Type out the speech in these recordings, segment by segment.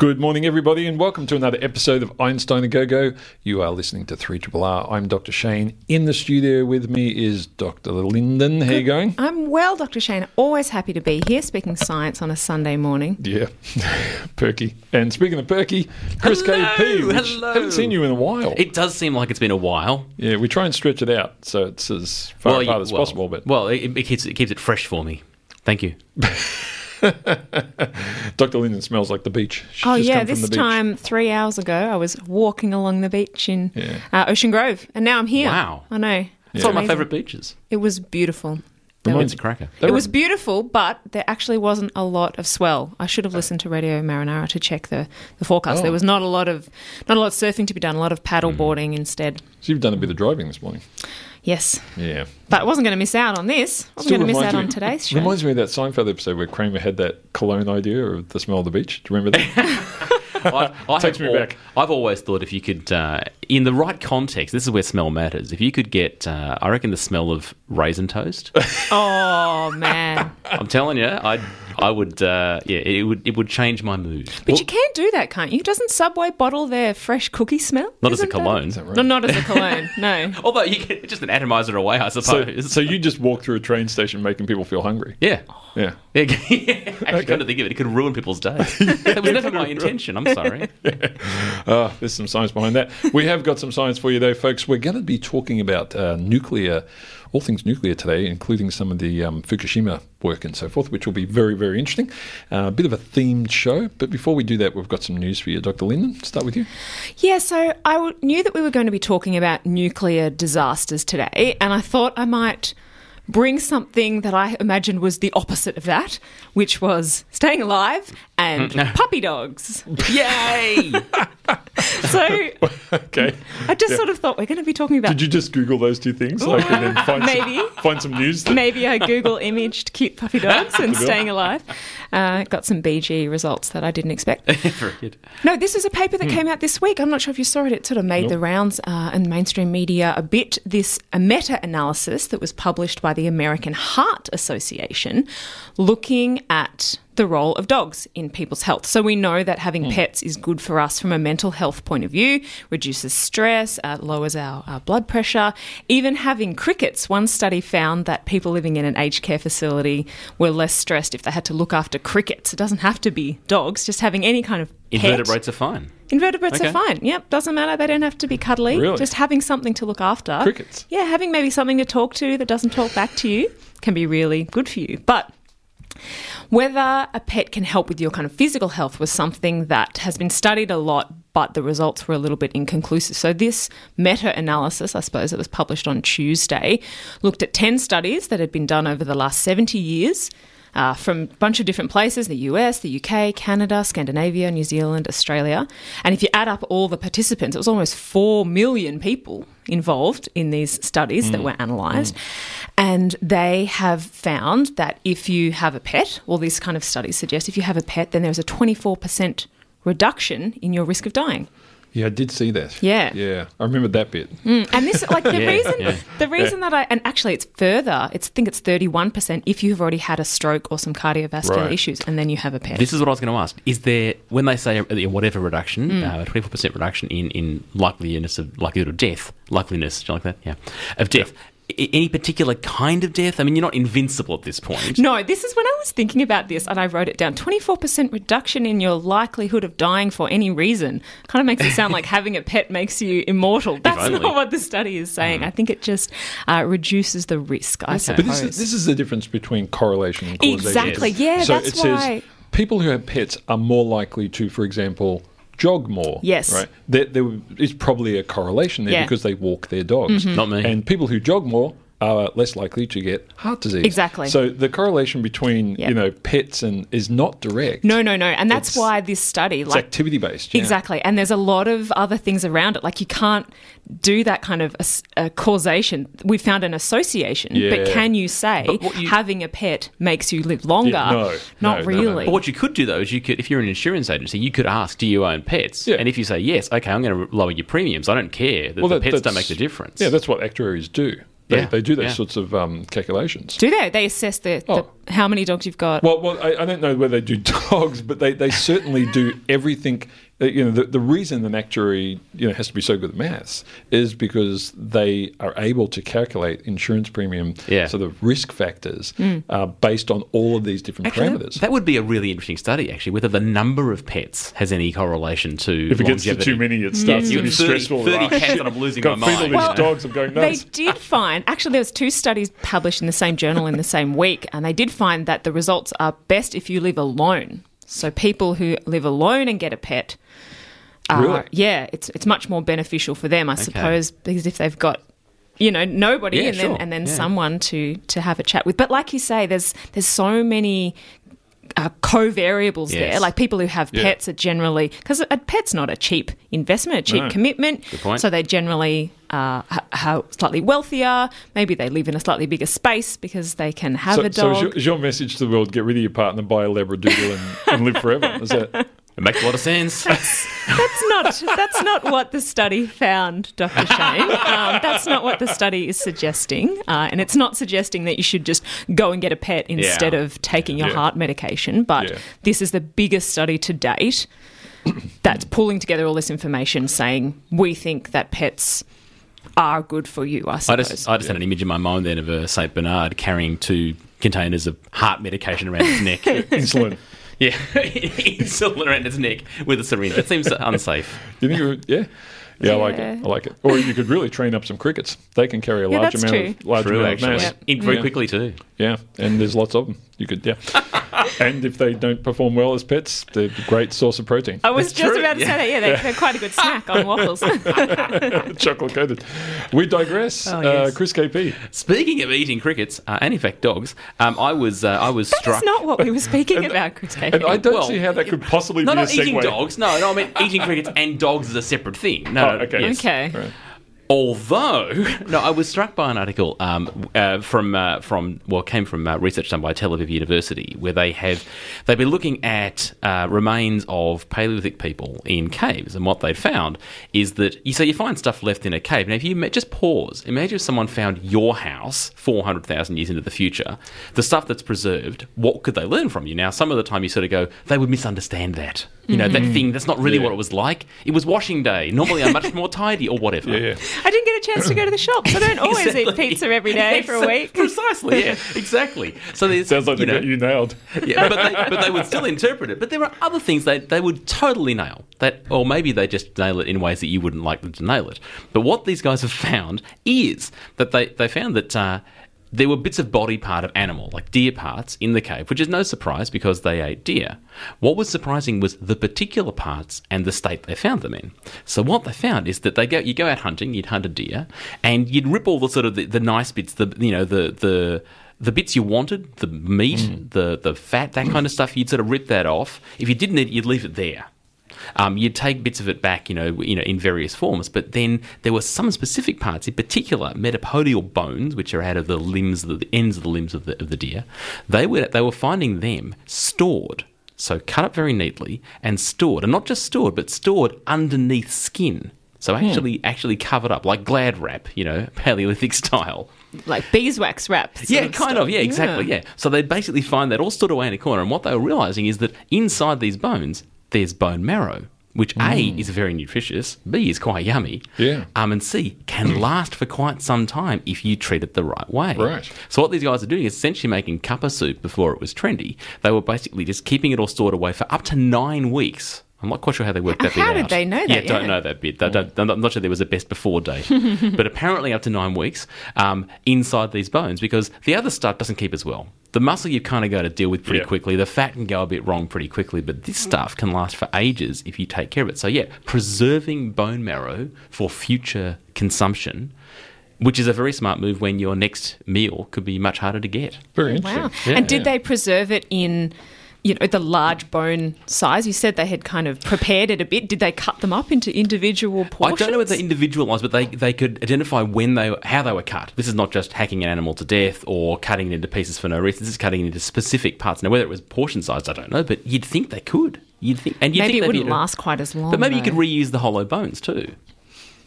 Good morning, everybody, and welcome to another episode of Einstein a Go Go. You are listening to 3 Triple R. I'm Dr. Shane. In the studio with me is Dr. Linden. How you going? I'm well, Dr. Shane. Always happy to be here speaking science on a Sunday morning. Yeah, Perky. And speaking of Perky, Chris Hello, KP. which hello. Haven't seen you in a while. It does seem like it's been a while. yeah, we try and stretch it out so it's as far you- apart as well, possible. But well, it, it keeps it keeps it fresh for me. Thank you. Dr. Linden smells like the beach. She's Oh just yeah, come from this the beach. time three hours ago, I was walking along the beach in Yeah. uh, Ocean Grove, and now I'm here. Wow. I know. It's one of my favourite beaches. It was beautiful. There Reminds was- a cracker. They It were- was beautiful, but there actually wasn't a lot of swell. I should have listened to Radio Marinara to check the, the forecast. Oh. There was not a lot of not a lot of surfing to be done. A lot of paddle Hmm. boarding instead. So you've done a bit of driving this morning. Yes, Yeah. but I wasn't going to miss out on this. I wasn't going to miss out me- on today's show. It reminds me of that Seinfeld episode where Kramer had that cologne idea of the smell of the beach. Do you remember that? I, I Takes have me al- back. I've always thought if you could, uh, in the right context, this is where smell matters. If you could get, uh, I reckon the smell of raisin toast. Oh man! I'm telling you, I, I would, uh, yeah, it would, it would change my mood. But you can do that, can't you? Doesn't Subway bottle their fresh cookie smell? Not as a Isn't that- cologne. that right? No, not as a cologne. No. Although you can just an atomizer away, I suppose. so you just walk through a train station making people feel hungry. yeah. Yeah. Yeah, actually, come to think of it, it could ruin people's day. That was never my intention. I'm sorry. Uh, there's some science behind that. We have got some science for you, though, folks. We're going to be talking about uh, nuclear, all things nuclear today, including some of the um, Fukushima work and so forth, which will be very, very interesting. Uh, a bit of a themed show. But before we do that, we've got some news for you, Dr. Linden. Start with you. Yeah, so I w- knew that we were going to be talking about nuclear disasters today, and I thought I might bring something that I imagined was the opposite of that, which was staying alive and puppy dogs. Yay! So Okay. I just sort of thought we're going to be talking about. Did you just Google those two things? Like, and then find Maybe. Some, find some news? That, Maybe I Google imaged cute puppy dogs and staying alive. Uh, got some BG results that I didn't expect. Very good. No, this is a paper that came out this week. I'm not sure if you saw it. It sort of made Nope. the rounds uh, in mainstream media a bit. This a meta-analysis that was published by the American Heart Association, looking at the role of dogs in people's health. So we know that having pets is good for us from a mental health point of view, reduces stress, uh, lowers our, our blood pressure. Even having crickets, one study found that people living in an aged care facility were less stressed if they had to look after crickets. It doesn't have to be dogs, just having any kind of pet. Invertebrates are fine. Invertebrates Okay. are fine. Yep, doesn't matter. They don't have to be cuddly. Really? Just having something to look after. Crickets? Yeah, having maybe something to talk to that doesn't talk back to you can be really good for you. But whether a pet can help with your kind of physical health was something that has been studied a lot, but the results were a little bit inconclusive. So, this meta analysis, I suppose it was published on Tuesday, looked at 10 studies that had been done over the last 70 years. Uh, from a bunch of different places the US, the UK, Canada, Scandinavia, New Zealand, Australia. And if you add up all the participants, it was almost 4 million people involved in these studies that mm. were analysed. Mm. And they have found that if you have a pet, all these kind of studies suggest if you have a pet, then there's a 24% reduction in your risk of dying. Yeah, I did see that. Yeah. Yeah. I remember that bit. And this, like the Yeah, reason, yeah. the reason that I, and actually it's further. It's I think it's thirty one percent if you've already had a stroke or some cardiovascular Right. issues, and then you have a pet. This is what I was going to ask. Is there, when they say uh, whatever reduction, Hmm. uh, 24% reduction in, in likeliness of likelihood of death, likeliness, do you like that? Yeah. Of death. I- Any particular kind of death? I mean, you're not invincible at this point. no, this is when I was thinking about this, and I wrote it down. Twenty four percent reduction in your likelihood of dying for any reason. Kind of makes it sound like having a pet makes you immortal. That's not what the study is saying. I think it just uh, reduces the risk. I But suppose. this is, this is the difference between correlation and causation. Exactly, yeah, So that's it says people who have pets are more likely to, for example, jog more. Yes. Right. There, there is probably a correlation there Yeah. Mm-hmm. because they walk their dogs. Not me. And people who jog more are less likely to get heart disease. Exactly. So the correlation between Yep. you know pets and is not direct. No, no, no. And that's It's- why this study, it's like activity based. Yeah. Exactly. And there's a lot of other things around it. Like you can't do that kind of as- uh, causation. We found an association, but can you say you- having a pet makes you live longer? Yeah, no, Not no, no, no. really. But what you could do though is you could, if you're an insurance agency, you could ask, "Do you own pets?" Yeah. And if you say yes, okay, I'm going to lower your premiums. I don't care that Well, the that- pets don't make the difference. Yeah, that's what actuaries do. They, Yeah, they do those yeah. sorts of um, calculations. do they? They assess the, Oh. the how many dogs you've got. Well, well, I, I don't know whether they do dogs, but they, they certainly do everything. uh, You know, the, the reason an actuary you know has to be so good at maths is because they are able to calculate insurance premium Yeah. sort of risk factors uh, based on all of these different Actually, parameters. that, that would be a really interesting study, actually, whether the number of pets has any correlation to if it gets to longevity. too many, it starts you to be have 30 stressful. 30 Oh, cats and I'm losing my to all mind. these Well, dogs. I'm going They did find actually there was two studies published in the same journal in the same week, and they did find that the results are best if you live alone. So people who live alone and get a pet, are, Really? yeah, it's it's much more beneficial for them, I suppose, because if they've got you know nobody Yeah, and then and then Yeah. someone to to have a chat with. But like you say, there's there's so many uh, co-variables Yes. there. Like people who have Yeah. pets are generally because a pet's not a cheap investment, a cheap No. commitment. So they generally uh, ha- ha- slightly wealthier. Maybe they live in a slightly bigger space because they can have So, a so dog. is, your, is your message to the world: get rid of your partner, buy a labradoodle, and, and live forever? Is that? It makes a lot of sense. that's not that's not what the study found, Dr. Shane. Um, that's not what the study is suggesting, uh, and it's not suggesting that you should just go and get a pet instead Yeah. of taking your Yeah. heart medication. But Yeah. this is the biggest study to date that's pulling together all this information, saying we think that pets are good for you. I I suppose. just, I just had an image in my mind then of a Saint Bernard carrying two containers of heart medication around his neck. Insulin. Yeah, insulin around its neck with a syringe. That seems unsafe. You think? It yeah. Yeah, I like Yeah. it. I like it. Or you could really train up some crickets. They can carry a Yeah, large that's amount true. of large True, amount of actually. mass. In very Yeah. quickly too. Yeah, and there's lots of them. You could, yeah. and if they don't perform well as pets, they're a great source of protein. I was That's just true, about to yeah. say that. Yeah, they're, they're quite a good snack on waffles. Chocolate coated. We digress. Oh, uh. Chris KP. Speaking of eating crickets, uh, and in fact dogs, um, I was uh, I was struck. That's not what we were speaking about, Chris. And I don't Well, see how that could possibly no, be a not eating segue. dogs. No, no, I mean eating crickets and dogs is a separate thing. No, Oh, okay. yes. Okay. Right. Although, no, I was struck by an article um, uh, from uh, from well, came from uh, research done by Tel Aviv University, where they have they've been looking at uh, remains of Paleolithic people in caves, and what they found is that you so you find stuff left in a cave. Now, if you just pause, imagine if someone found your house four hundred thousand years into the future, the stuff that's preserved, what could they learn from you? Now, some of the time you sort of go, they would misunderstand that. You know, that thing, that's not really Yeah. what it was like. It was washing day. Normally, I'm much more tidy or whatever. Yeah, yeah. I didn't get a chance to go to the shops. I don't always eat Exactly. pizza every day for a week. Precisely, yeah, exactly. So there's Sounds like you they know, got you nailed. yeah, but they, but they would still interpret it. But there are other things they they would totally nail that, or maybe they just nail it in ways that you wouldn't like them to nail it. But what these guys have found is that they they found that. Uh, there were bits of body part of animal, like deer parts, in the cave, which is no surprise because they ate deer. What was surprising was the particular parts and the state they found them in. So what they found is that they go, you go out hunting, you'd hunt a deer, and you'd rip all the sort of the, the nice bits, the you know the the the bits you wanted, the meat, mm. the the fat, that kind of stuff. You'd sort of rip that off. If you didn't eat, it, you'd leave it there. Um, you'd take bits of it back, you know, you know, in various forms. But then there were some specific parts, in particular, metapodial bones, which are out of the limbs, the ends of the limbs of the, of the deer. They were they were finding them stored, so cut up very neatly and stored, and not just stored, but stored underneath skin. So actually, actually covered up like glad wrap, you know, Paleolithic style. Like beeswax wraps. Yeah, kind of. Yeah, exactly. Yeah. So they basically find that all stored away in a corner, and what they were realizing is that inside these bones, there's bone marrow, which A is very nutritious, B is quite yummy, Yeah. um, and C can last for quite some time if you treat it the right way. Right. So what these guys are doing is essentially making cuppa soup before it was trendy. They were basically just keeping it all stored away for up to nine weeks. I'm not quite sure how they worked that bit How did out. they know that? Yeah, that? don't know that bit. Don't- I'm not- I'm not sure there was a best before date, but apparently up to nine weeks um, inside these bones because the other stuff doesn't keep as well. The muscle you've kind of got to deal with pretty Yeah. quickly. The fat can go a bit wrong pretty quickly, but this mm. stuff can last for ages if you take care of it. So yeah, preserving bone marrow for future consumption which is a very smart move when your next meal could be much harder to get. Very interesting. Wow. Yeah. and did Yeah. they preserve it in, you know, the large bone size? You said they had kind of prepared it a bit. Did they cut them up into individual portions? I don't know whether they individualised, but they, they could identify when they how they were cut. This is not just hacking an animal to death or cutting it into pieces for no reason. This is cutting it into specific parts. Now, whether it was portion sized, I don't know, but you'd think they could. You'd think, and you'd Maybe think it they'd be wouldn't able last quite as long. But maybe you could reuse the hollow bones too.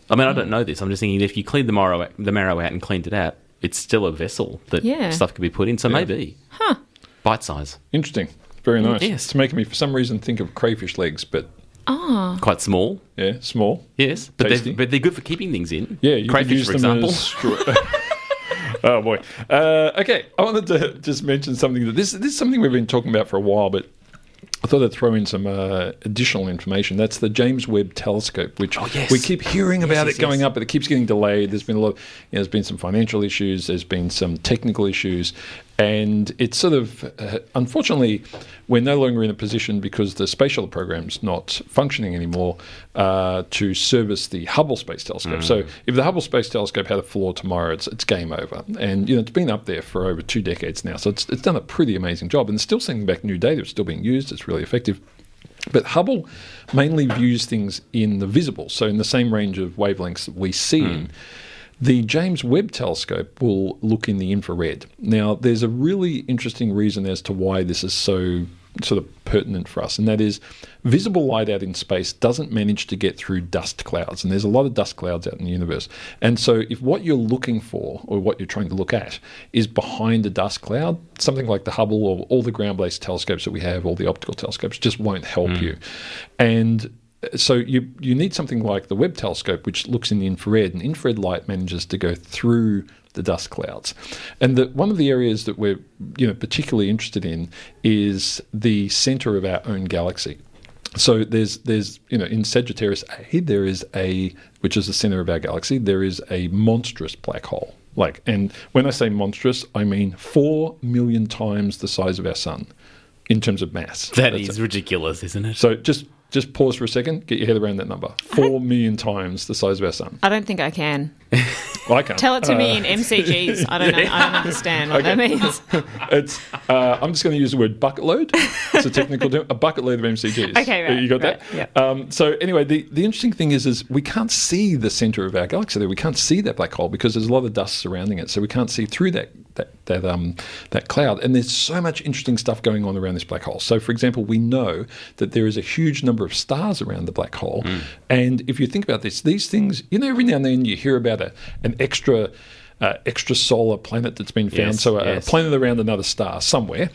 I mean, I don't hmm. know this. I'm just thinking if you cleaned the marrow, out- the marrow out and cleaned it out, it's still a vessel that Yeah. stuff could be put in. So maybe, Huh. bite size, Interesting. Very nice. yes. It's making me, for some reason, think of crayfish legs, but Ah. quite small. yeah, small. Yes, but Tasty. they're, but they're good for keeping things in. Yeah, you could crayfish, use for them example. as straw- oh boy. Uh, okay, I wanted to just mention something that this this is something we've been talking about for a while, but I thought I'd throw in some uh, additional information. That's the James Webb Telescope, which Oh, yes. we keep hearing about yes, it going yes. up, but it keeps getting delayed. There's been a lot. Of, you know, there's been some financial issues. There's been some technical issues, and it's sort of uh, unfortunately we're no longer in a position because the space shuttle program's not functioning anymore uh, to service the Hubble Space Telescope. Mm. So if the Hubble Space Telescope had a flaw tomorrow, it's it's game over. And you know it's been up there for over two decades now, so it's it's done a pretty amazing job, and still sending back new data. It's still being used. It's really effective. But Hubble mainly views things in the visible, so in the same range of wavelengths that we see in. The James Webb Telescope will look in the infrared. Now, there's a really interesting reason as to why this is so sort of pertinent for us, and that is visible light out in space doesn't manage to get through dust clouds, and there's a lot of dust clouds out in the universe. And so, if what you're looking for or what you're trying to look at is behind a dust cloud, something like the Hubble or all the ground based telescopes that we have, all the optical telescopes, just won't help hmm. you. And so you you need something like the Webb telescope, which looks in the infrared, and infrared light manages to go through the dust clouds. And the, one of the areas that we're you know particularly interested in is the center of our own galaxy. So there's there's you know in Sagittarius A there is a which is the center of our galaxy there is a monstrous black hole like and when I say monstrous I mean four million times the size of our sun in terms of mass. That That's is ridiculous, isn't it? so just just pause for a second, get your head around that number. Four million times the size of our sun. I don't think I can. Well, I can't. Tell it to me Uh, in MCGs. I don't know. I don't understand what that means. It's. Uh, I'm just going to use the word bucket load. It's a technical term. A bucket load of MCGs. Okay, right, you got right, that. yeah. Um, so anyway, the the interesting thing is, is we can't see the center of our galaxy. There, we can't see that black hole because there's a lot of dust surrounding it. So we can't see through that that that um that cloud. And there's so much interesting stuff going on around this black hole. So for example, we know that there is a huge number of stars around the black hole. And if you think about this, these things, you know, every now and then you hear about a an extra. Uh, extra solar planet that's been found, Yes, so a, yes. a planet around another star somewhere,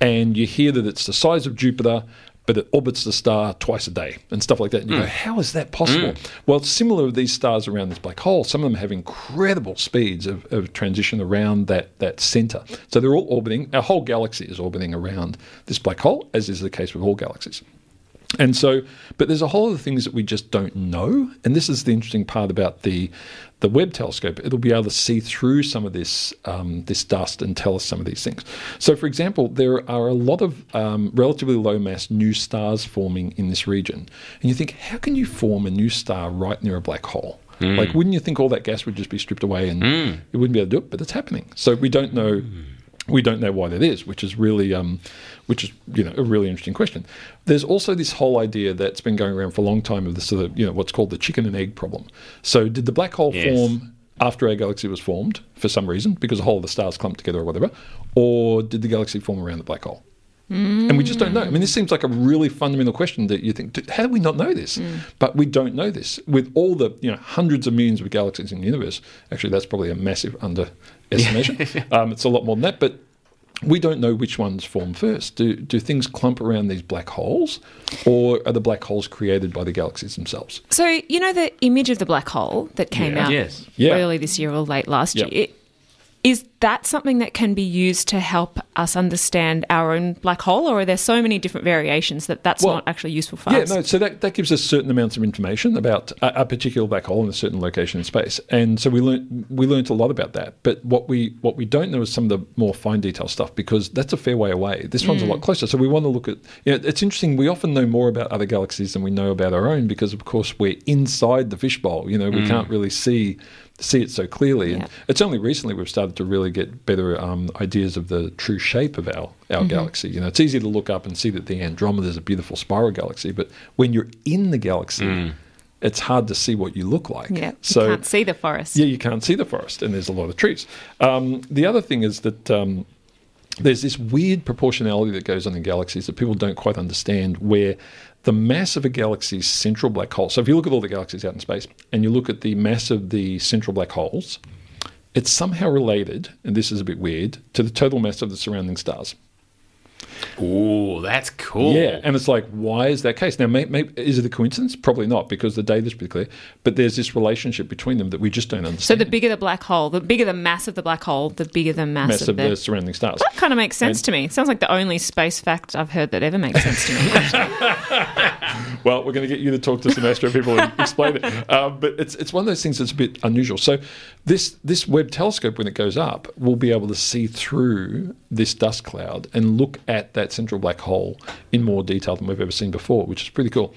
and you hear that it's the size of Jupiter, but it orbits the star twice a day and stuff like that. And you go, mm. how is that possible? Mm. Well, it's similar with these stars around this black hole. Some of them have incredible speeds of, of transition around that, that center. So they're all orbiting, our whole galaxy is orbiting around this black hole, as is the case with all galaxies. And so, but there's a whole lot of things that we just don't know. And this is the interesting part about the the Webb telescope. It'll be able to see through some of this um, this dust and tell us some of these things. So, for example, there are a lot of um, relatively low mass new stars forming in this region. And you think, how can you form a new star right near a black hole? Like, wouldn't you think all that gas would just be stripped away and it wouldn't be able to do it? But it's happening. So we don't know we don't know why that is, which is really, um, which is you know a really interesting question. There's also this whole idea that's been going around for a long time of the sort of you know what's called the chicken and egg problem. So did the black hole Yes. form after our galaxy was formed for some reason because a whole of the stars clumped together or whatever, or did the galaxy form around the black hole? And we just don't know. I mean, this seems like a really fundamental question that you think, how do we not know this? But we don't know this. With all the you know hundreds of millions of galaxies in the universe, actually, that's probably a massive underestimation. um, it's a lot more than that, but we don't know which ones form first. Do do things clump around these black holes, or are the black holes created by the galaxies themselves? So you know the image of the black hole that came Yeah. out Yes. Yeah. early this year or late last Yep. year. Is that something that can be used to help us understand our own black hole, or are there so many different variations that that's Well, not actually useful for Yeah, us? no. So that, that gives us certain amounts of information about a, a particular black hole in a certain location in space, and so we learned we learned a lot about that. But what we what we don't know is some of the more fine detail stuff because that's a fair way away. This one's a lot mm. closer. So we want to look at. You know, it's interesting. We often know more about other galaxies than we know about our own because, of course, we're inside the fishbowl. You know, we mm. can't really see see it so clearly. Yeah. And it's only recently we've started to really get better um, ideas of the true shape of our, our Mm-hmm. galaxy. You know, it's easy to look up and see that the Andromeda is a beautiful spiral galaxy, but when you're in the galaxy, it's hard to see what you look like. Yeah, So you can't see the forest. yeah, you can't see the forest, and there's a lot of trees. Um, the other thing is that um, there's this weird proportionality that goes on in galaxies that people don't quite understand, where the mass of a galaxy's central black hole. So if you look at all the galaxies out in space, and you look at the mass of the central black holes, it's somehow related, and this is a bit weird, to the total mass of the surrounding stars. Ooh, that's cool. Yeah, and it's like, why is that case? Now, may, may, is it a coincidence? Probably not, because the data's pretty clear. But there's this relationship between them that we just don't understand. So the bigger the black hole, the bigger the mass of the black hole, the bigger the mass, mass of, of the. the surrounding stars. that kind of makes sense And- to me. It Sounds like the only space fact I've heard that ever makes sense to me. Well, we're going to get you to talk to some astro people and explain it. Um, but it's it's one of those things that's a bit unusual. So this this Webb telescope, when it goes up, will be able to see through this dust cloud and look at that central black hole in more detail than we've ever seen before, which is pretty cool.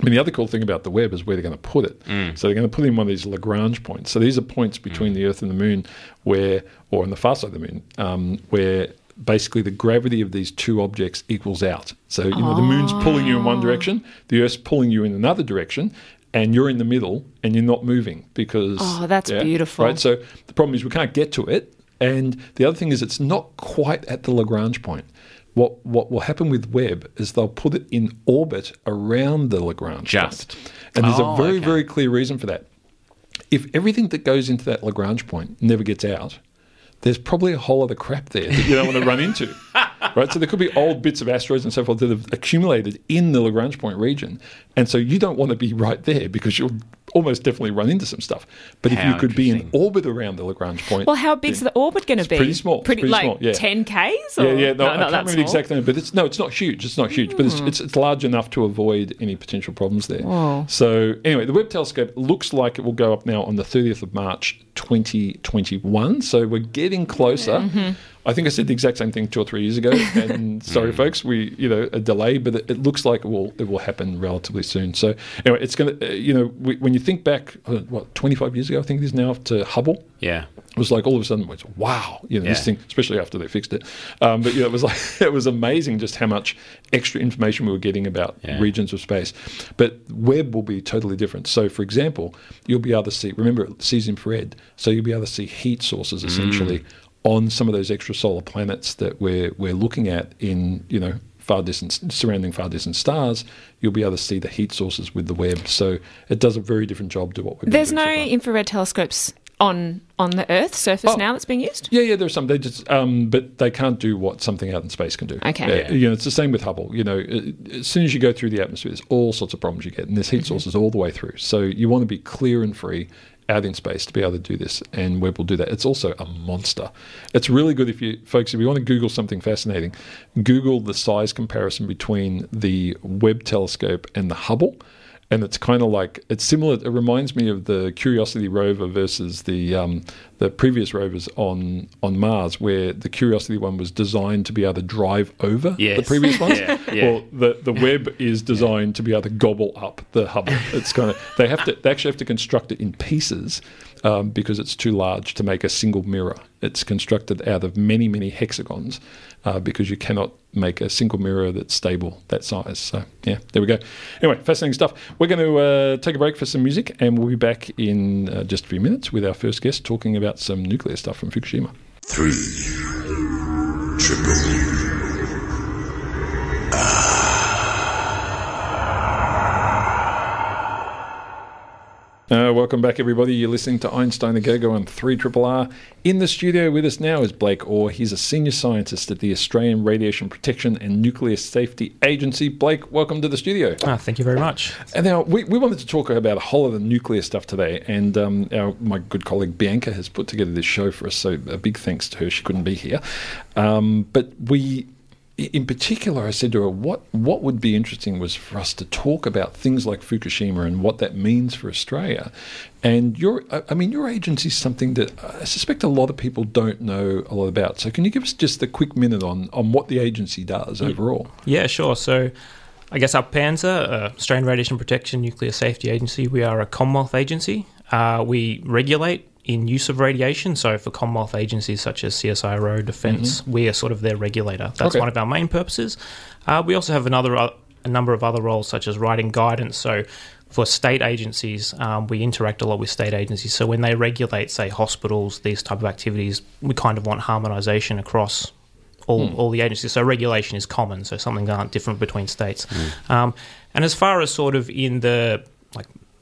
I mean, the other cool thing about the Webb is where they're going to put it. So they're going to put in one of these Lagrange points. So these are points between the Earth and the Moon, where, or on the far side of the Moon, um, where basically the gravity of these two objects equals out. So you know the Moon's pulling you in one direction, the Earth's pulling you in another direction, and you're in the middle and you're not moving because. Oh, that's beautiful. Right. So the problem is we can't get to it, and the other thing is it's not quite at the Lagrange point. What what will happen with Webb is they'll put it in orbit around the Lagrange Just. point. and there's Oh, a very okay. very clear reason for that. If everything that goes into that Lagrange point never gets out, there's probably a whole other crap there that you don't want to run into. Right? So there could be old bits of asteroids and so forth that have accumulated in the Lagrange point region. And so you don't want to be right there because you'll almost definitely run into some stuff. But if you could be in orbit around the Lagrange point. well, how big's the orbit going to be? pretty small. Pretty, pretty like small, yeah. 10 Ks? yeah, Or? yeah, no, I not can't remember the exact number, but it's no, it's not huge. It's not huge, but it's, it's it's large enough to avoid any potential problems there. Whoa. So anyway, the Webb telescope looks like it will go up now on the 30th of March, 2021. So we're getting closer. Mm-hmm. I think I said the exact same thing two or three years ago, and sorry, folks, we you know a delay, but it, it looks like it will it will happen relatively soon. So anyway, it's going to you know we, when you think back, uh, what 25 years ago, I think it is now to Hubble Yeah. it was like all of a sudden, it's wow, you know, this thing, especially after they fixed it. Um, but yeah, it was like it was amazing just how much extra information we were getting about Yeah. regions of space. But Webb will be totally different. So, for example, you'll be able to see. Remember, it sees infrared, so you'll be able to see heat sources essentially on some of those extrasolar planets that we're we're looking at in you know far distant surrounding far distant stars. You'll be able to see the heat sources with the Webb. So it does a very different job to what we've. There's no so infrared telescopes on on the Earth's surface Oh. now that's being used? Yeah, yeah, there's some. They just, um, but they can't do what something out in space can do. Okay. Yeah. you know, it's the same with Hubble. You know, uh, as soon as you go through the atmosphere, there's all sorts of problems you get, and there's Mm-hmm. heat sources all the way through. So you want to be clear and free out in space to be able to do this, and Webb will do that. It's also a monster. It's really good if you, folks, if you want to Google something fascinating, Google the size comparison between the Webb telescope and the Hubble and it's kind of like it's similar. It reminds me of the Curiosity rover versus the um, the previous rovers on on Mars, where the Curiosity one was designed to be able to drive over the previous ones. Yeah, yeah. Well, the the Webb is designed to be able to gobble up the Hubble. It's kind of they have to they actually have to construct it in pieces um, because it's too large to make a single mirror. It's constructed out of many many hexagons uh, because you cannot make a single mirror that's stable that size. So yeah, there we go. Anyway, fascinating stuff. We're going to uh, take a break for some music, and we'll be back in uh, just a few minutes with our first guest talking about some nuclear stuff from Fukushima. Three. Triple. Uh, welcome back, everybody. You're listening to Einstein the Go-Go on 3 Triple R. In the studio with us now is Blake Orr. He's a senior scientist at the Australian Radiation Protection and Nuclear Safety Agency. Blake, welcome to the studio. Ah, thank you very much. And now we, we wanted to talk about a whole lot of nuclear stuff today, and um, our, my good colleague Bianca has put together this show for us. So a big thanks to her; she couldn't be here. Um, but we, in particular, I said to her, "What what would be interesting was for us to talk about things like Fukushima and what that means for Australia." And your, I- mean, your agency is something that I suspect a lot of people don't know a lot about. So can you give us just a quick minute on on what the agency does overall? Yeah, sure. So, I guess ARPANSA, uh, Australian Radiation Protection Nuclear Safety Agency, we are a Commonwealth agency. Uh, we regulate in use of radiation. So for Commonwealth agencies such as CSIRO, Defence, we are sort of their regulator. That's Mm-hmm. Okay. one of our main purposes. Uh, we also have another uh, a number of other roles such as writing guidance. So for state agencies, um, we interact a lot with state agencies. So when they regulate, say, hospitals, these type of activities, we kind of want harmonisation across all, Hmm. all the agencies. So regulation is common, so something aren't different between states. Um, and as far as sort of in the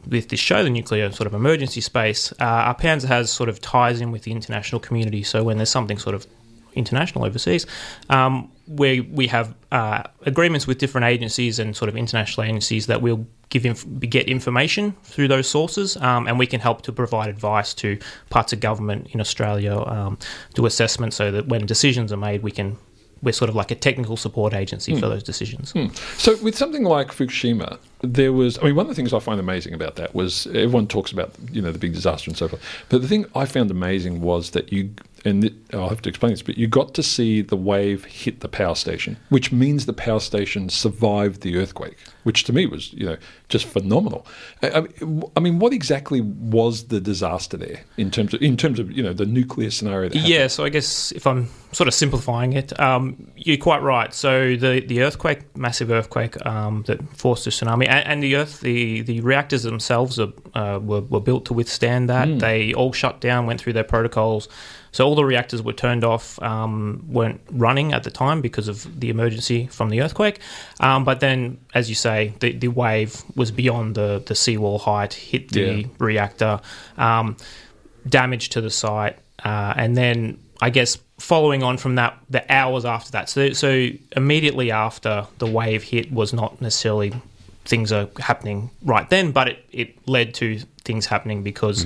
with this show, the nuclear sort of emergency space, uh, ARPANSA has sort of ties in with the international community. So when there's something sort of international overseas, um, where we have uh, agreements with different agencies and sort of international agencies that will give inf- get information through those sources, um, and we can help to provide advice to parts of government in Australia, um, do assessment so that when decisions are made, we can. We're sort of like a technical support agency for hmm. those decisions. Hmm. So, with something like Fukushima, there was. I mean, one of the things I find amazing about that was everyone talks about you know the big disaster and so forth, but the thing I found amazing was that you and I'll have to explain this, but you got to see the wave hit the power station, which means the power station survived the earthquake, which to me was you know just phenomenal. I, I mean, what exactly was the disaster there in terms of in terms of you know the nuclear scenario? Yeah, so I guess if I'm sort of simplifying it, um, you're quite right. So the, the earthquake, massive earthquake um, that forced a tsunami, and, and the earth, the, the reactors themselves are, uh, were, were built to withstand that. They all shut down, went through their protocols. So all the reactors were turned off, um, weren't running at the time because of the emergency from the earthquake. Um, but then, as you say, the, the wave was beyond the, the seawall height, hit the Yeah. reactor. Um, damage to the site, uh, and then I guess following on from that, the hours after that. So, so immediately after the wave hit was not necessarily things are happening right then, but it, it led to things happening because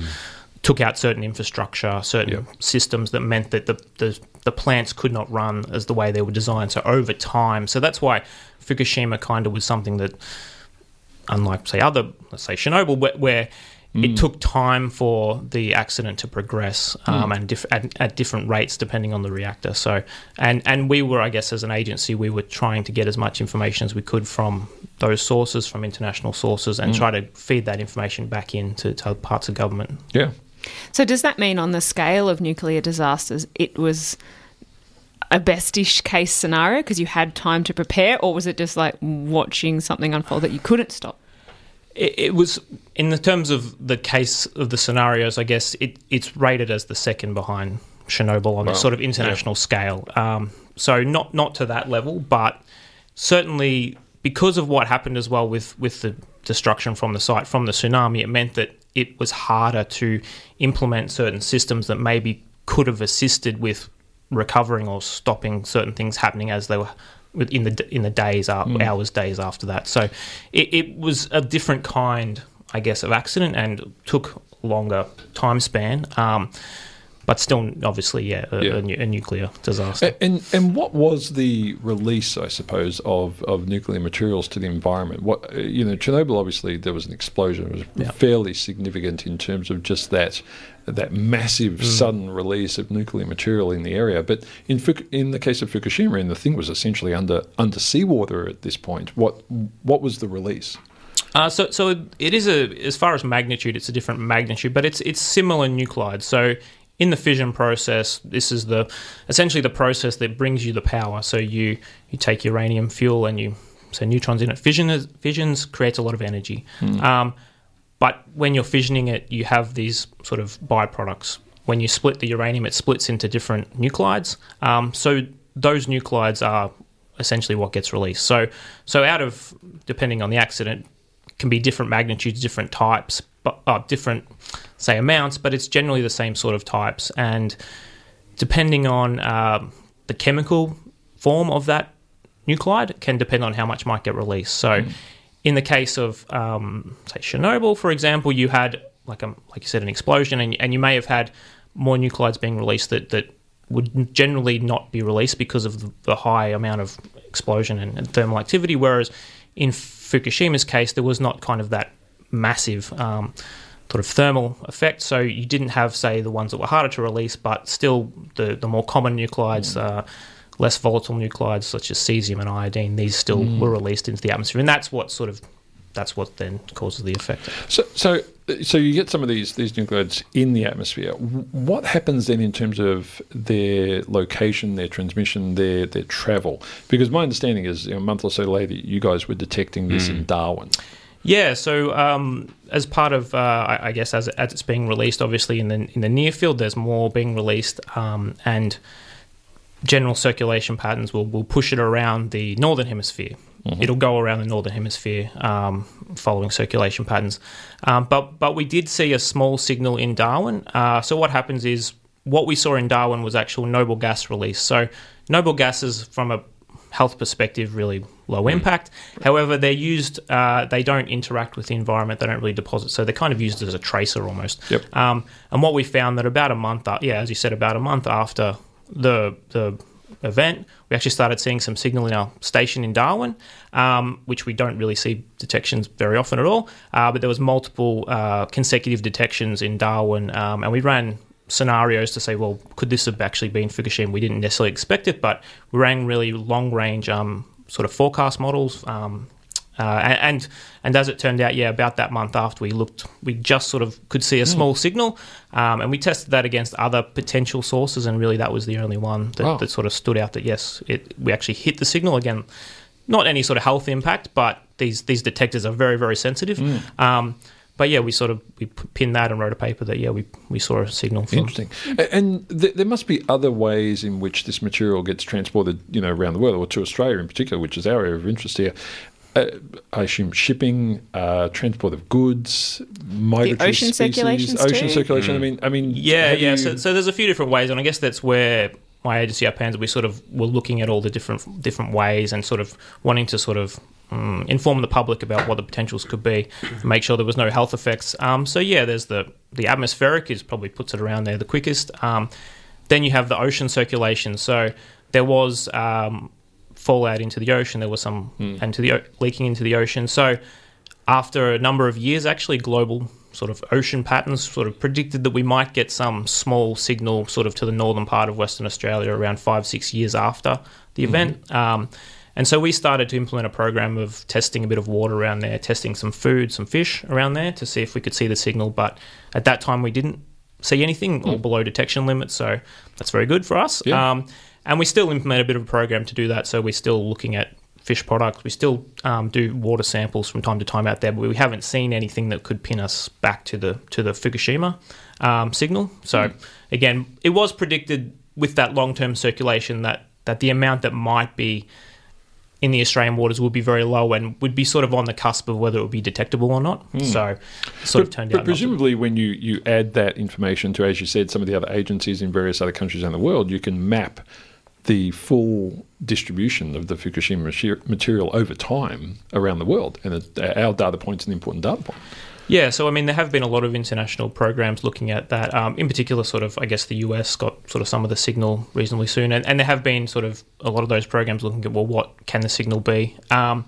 took out certain infrastructure, certain Yep. systems that meant that the, the the plants could not run as the way they were designed. So over time, so that's why Fukushima kind of was something that unlike say other let's say Chernobyl where, where it mm. took time for the accident to progress mm. um, and diff- at, at different rates depending on the reactor so and and we were I guess as an agency we were trying to get as much information as we could from those sources from international sources and mm. try to feed that information back into to other parts of government yeah. So does that mean on the scale of nuclear disasters, it was a bestish case scenario because you had time to prepare, or was it just like watching something unfold that you couldn't stop? It, it was in the terms of the case of the scenarios. I guess it, it's rated as the second behind Chernobyl on Wow. a sort of international scale. Um, so not not to that level, but certainly because of what happened as well with with the destruction from the site from the tsunami, it meant that it was harder to implement certain systems that maybe could have assisted with recovering or stopping certain things happening as they were in the in the days uh, hours days after that. So it, it was a different kind, I guess, of accident and took longer time span. Um, but still, obviously, yeah, a, Yeah. A, a nuclear disaster. And and what was the release, I suppose, of, of nuclear materials to the environment? What you know, Chernobyl obviously there was an explosion. It was Yeah. fairly significant in terms of just that that massive Mm. sudden release of nuclear material in the area. But in in the case of Fukushima, and the thing was essentially under under seawater at this point. What what was the release? Uh, so, so it is a as far as magnitude, it's a different magnitude, but it's it's similar nuclides. So, in the fission process, this is the essentially the process that brings you the power. So you you take uranium fuel and you say neutrons in it. Fission is, fissions creates a lot of energy, um, but when you're fissioning it, you have these sort of byproducts. When you split the uranium, it splits into different nuclides. Um, so those nuclides are essentially what gets released. So, so out of depending on the accident, can be different magnitudes, different types, but uh, different say amounts, but it's generally the same sort of types. And depending on uh, the chemical form of that nuclide, can depend on how much might get released. So, in the case of um, say Chernobyl, for example, you had like a like you said an explosion, and, and you may have had more nuclides being released that that would generally not be released because of the, the high amount of explosion and, and thermal activity. Whereas in Fukushima's case, there was not kind of that massive um, sort of thermal effect. So you didn't have, say, the ones that were harder to release, but still the, the more common nuclides, mm. uh, less volatile nuclides such as cesium and iodine, these still mm. were released into the atmosphere. And that's what sort of that's what then causes the effect. So, so so you get some of these these nuclides in the atmosphere. What happens then in terms of their location, their transmission, their their travel? Because my understanding is you know, a month or so later, you guys were detecting this in mm. Darwin. Yeah, so um, as part of, uh, I, guess, as, as it's being released, obviously in the in the near field, there's more being released, um, and general circulation patterns will will push it around the northern hemisphere. It'll go around the northern hemisphere um, following circulation patterns, um, but but we did see a small signal in Darwin. Uh, so what happens is what we saw in Darwin was actual noble gas release. So noble gases, from a health perspective, really low impact. However, they're used. Uh, they don't interact with the environment. They don't really deposit. So they're kind of used as a tracer almost. Yep. Um, and what we found that about a month, a- yeah, as you said, about a month after the the event, we actually started seeing some signal in our station in Darwin, um, which we don't really see detections very often at all. Uh, but there was multiple uh, consecutive detections in Darwin, um, and we ran scenarios to say, well, could this have actually been Fukushima? We didn't necessarily expect it, but we ran really long range um, sort of forecast models. Um, uh, and and as it turned out, yeah, about that month after we looked, we just sort of could see a small signal, um, and we tested that against other potential sources, and really that was the only one that, Wow. that sort of stood out. That yes, it we actually hit the signal again. Not any sort of health impact, but these these detectors are very very sensitive. Um, but yeah, we sort of we pinned that and wrote a paper that yeah we, we saw a signal from Interesting. And th- there must be other ways in which this material gets transported, you know, around the world, or to Australia in particular, which is our area of interest here. Uh, I assume shipping, uh, transport of goods, migratory ocean species, circulations ocean too? circulation. I mean, I mean, Yeah, yeah. you- So, so there's a few different ways, and I guess that's where my agency, ARPANSA, we sort of were looking at all the different different ways and sort of wanting to sort of um, inform the public about what the potentials could be, make sure there was no health effects. Um, so yeah, there's the the atmospheric is probably puts it around there the quickest. Um, then you have the ocean circulation. So there was um, fallout into the ocean. There was some into the o- leaking into the ocean. So after a number of years, actually, global sort of ocean patterns sort of predicted that we might get some small signal sort of to the northern part of Western Australia around five, six years after the event. And so we started to implement a program of testing a bit of water around there, testing some food, some fish around there to see if we could see the signal. But at that time, we didn't see anything all below detection limits. So that's very good for us. Yeah. Um, and we still implement a bit of a program to do that. So we're still looking at fish products. We still um, do water samples from time to time out there, but we haven't seen anything that could pin us back to the to the Fukushima um, signal. So again, it was predicted with that long term circulation that that the amount that might be in the Australian waters would be very low and would be sort of on the cusp of whether it would be detectable or not. Hmm. So it sort of turned but out. to presumably, when you, you add that information to, as you said, some of the other agencies in various other countries around the world, you can map the full distribution of the Fukushima material over time around the world. And our data point's an important data point. Yeah, so I mean, there have been a lot of international programs looking at that. Um, in particular, sort of, I guess the US got sort of some of the signal reasonably soon, and, and there have been sort of a lot of those programs looking at well, what can the signal be? Um,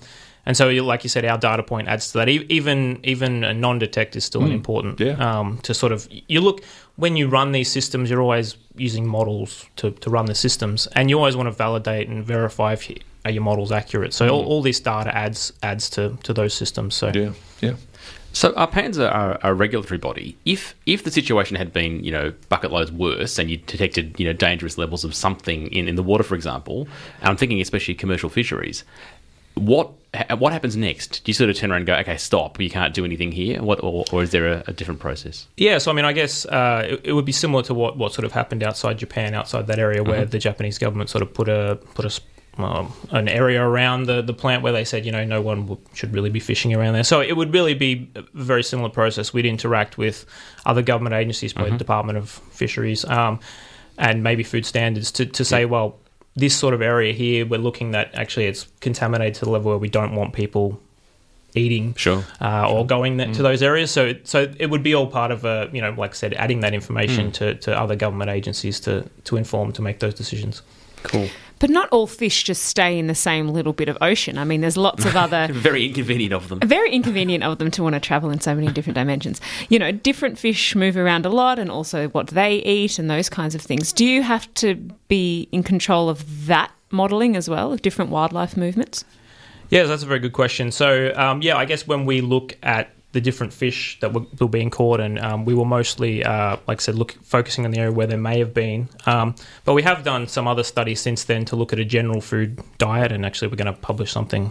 and so, like you said, our data point adds to that. Even even a non-detect is still an important yeah. um, to sort of you look when you run these systems. You're always using models to, to run the systems, and you always want to validate and verify if you, are your models accurate. So all, all this data adds adds to, to those systems. So Yeah, yeah. So ARPANSA, a regulatory body. If if the situation had been you know bucket loads worse and you detected you know dangerous levels of something in, in the water, for example, and I'm thinking especially commercial fisheries, what what happens next? Do you sort of turn around and go, okay, stop, you can't do anything here, what, or, or is there a, a different process? Yeah, so I mean, I guess uh, it, it would be similar to what, what sort of happened outside Japan, outside that area where the Japanese government sort of put a put a um, an area around the, the plant where they said, you know, no one w- should really be fishing around there. So it would really be a very similar process. We'd interact with other government agencies, probably Department of Fisheries, um, and maybe food standards to, to say, well, this sort of area here, we're looking that actually it's contaminated to the level where we don't want people eating Sure. uh, or going that, to those areas. So, so it would be all part of a, you know, like I said, adding that information to, to other government agencies to, to inform to make those decisions. Cool. But not all fish just stay in the same little bit of ocean. I mean, there's lots of other Very inconvenient of them. very inconvenient of them to want to travel in so many different dimensions. You know, different fish move around a lot and also what they eat and those kinds of things. Do you have to be in control of that modelling as well, of different wildlife movements? Yeah, that's a very good question. So, um, yeah, I guess when we look at the different fish that were, were being caught, and um, we were mostly, uh, like I said, look focusing on the area where there may have been. Um, but we have done some other studies since then to look at a general food diet, and actually we're going to publish something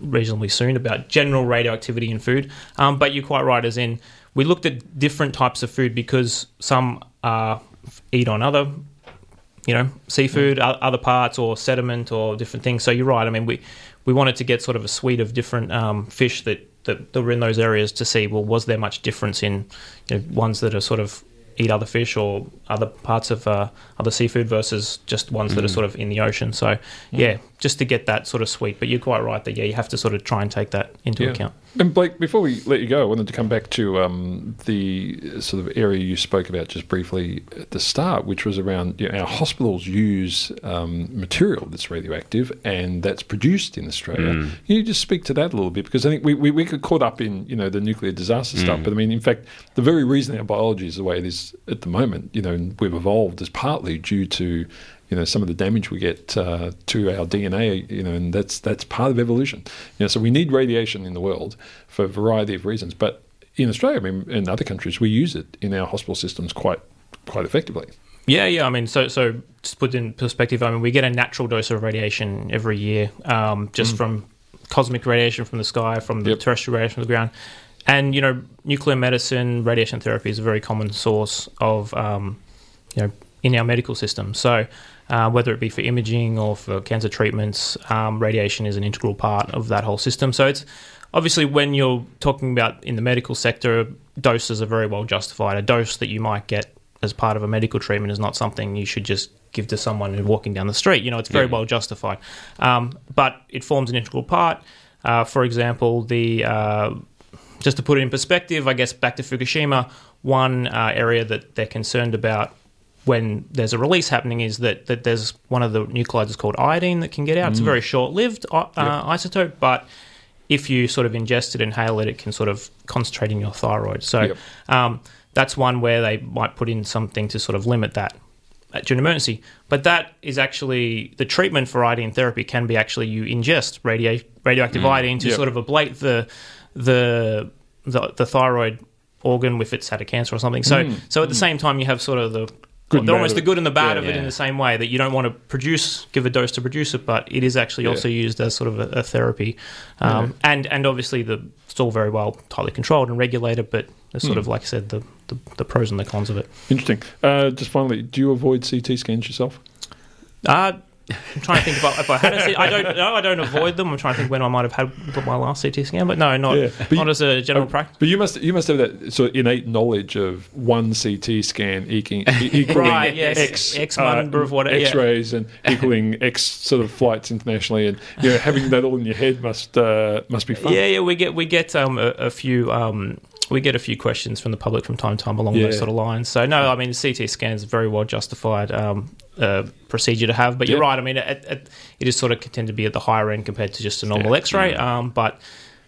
reasonably soon about general radioactivity in food. Um, but you're quite right, as in we looked at different types of food because some uh, eat on other you know, seafood, o- other parts, or sediment, or different things. So you're right. I mean, we we wanted to get sort of a suite of different um, fish that, that that were in those areas to see. Well, was there much difference in you know, ones that are sort of eat other fish or other parts of uh, other seafood versus just ones that are sort of in the ocean. So yeah, just to get that sort of suite. But you're quite right that yeah, you have to sort of try and take that into account. And Blake, before we let you go, I wanted to come back to um, the sort of area you spoke about just briefly at the start, which was around you know, our hospitals use um, material that's radioactive and that's produced in Australia. Can you just speak to that a little bit? Because I think we, we, we get caught up in you know the nuclear disaster stuff, but I mean, in fact, the very reason our biology is the way it is at the moment, you know, and we've evolved is partly due to you know some of the damage we get uh, to our DNA, you know, and that's that's part of evolution. You know, so we need radiation in the world for a variety of reasons. But in Australia, I mean, in other countries, we use it in our hospital systems quite quite effectively. Yeah, yeah. I mean, so so just put in perspective. I mean, we get a natural dose of radiation every year, um, just from cosmic radiation from the sky, from the Yep. terrestrial radiation from the ground, and you know, nuclear medicine, radiation therapy is a very common source of um, you know in our medical system. So. Uh, whether it be for imaging or for cancer treatments, um, radiation is an integral part of that whole system. So it's obviously when you're talking about in the medical sector, doses are very well justified. A dose that you might get as part of a medical treatment is not something you should just give to someone who's walking down the street. You know, it's very Yeah. well justified. Um, but it forms an integral part. Uh, for example, the uh, just to put it in perspective, I guess back to Fukushima, one uh, area that they're concerned about when there's a release happening is that, that there's one of the nuclides is called iodine that can get out. It's a very short-lived uh, uh, isotope, but if you sort of ingest it, inhale it, it can sort of concentrate in your thyroid. So Yep. um, that's one where they might put in something to sort of limit that uh, during an emergency. But that is actually the treatment for iodine therapy can be actually you ingest radio, radioactive iodine to Yep. sort of ablate the the the, the thyroid organ if it's had a cancer or something. So so at the same time you have sort of the Good they're almost the good and the bad Yeah. of it in the same way that you don't want to produce give a dose to produce it, but it is actually Yeah. also used as sort of a, a therapy, um, and and obviously the it's all very well tightly controlled and regulated, but Hmm. sort of like I said the, the the pros and the cons of it. Interesting. Uh, just finally, do you avoid CT scans yourself? Uh, I'm trying to think about if I, if I had I don't no I don't avoid them. I'm trying to think when I might have had my last CT scan, but no, not Yeah. But not you- as a general Uh, practice. But you must you must have that sort of innate knowledge of one CT scan equaling, equaling Right, yes. X, uh, X number of what- yeah. X-rays and equaling X sort of flights internationally, and you know having that all in your head must uh, must be fun. Yeah, yeah, we get we get um, a, a few um, we get a few questions from the public from time to time along Yeah. those sort of lines. So no, I mean CT scans are very well justified um, uh, procedure to have. But you're Yeah. right. I mean it, it, it is sort of tend to be at the higher end compared to just a normal Yeah. X-ray. Um, but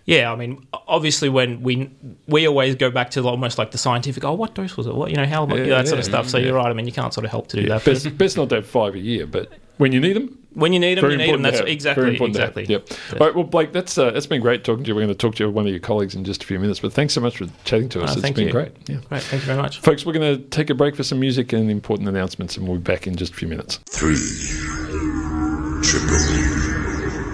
yeah, I mean, obviously, when we we always go back to almost like the scientific. Oh, what dose was it? What you know, how Yeah, that sort of stuff. So you're right. I mean, you can't sort of help to do that. Best, best not to have five a year, but when you need them, when you need them, very you need them. That's to exactly Very important to have. exactly. Yep. Yeah. All right. Well, Blake, that's uh, that's been great talking to you. We're going to talk to one of your colleagues in just a few minutes. But thanks so much for chatting to us. Uh, it's thank been you. great. Yeah. Great. Thank you very much. Folks, we're going to take a break for some music and important announcements, and we'll be back in just a few minutes. Three. Triple.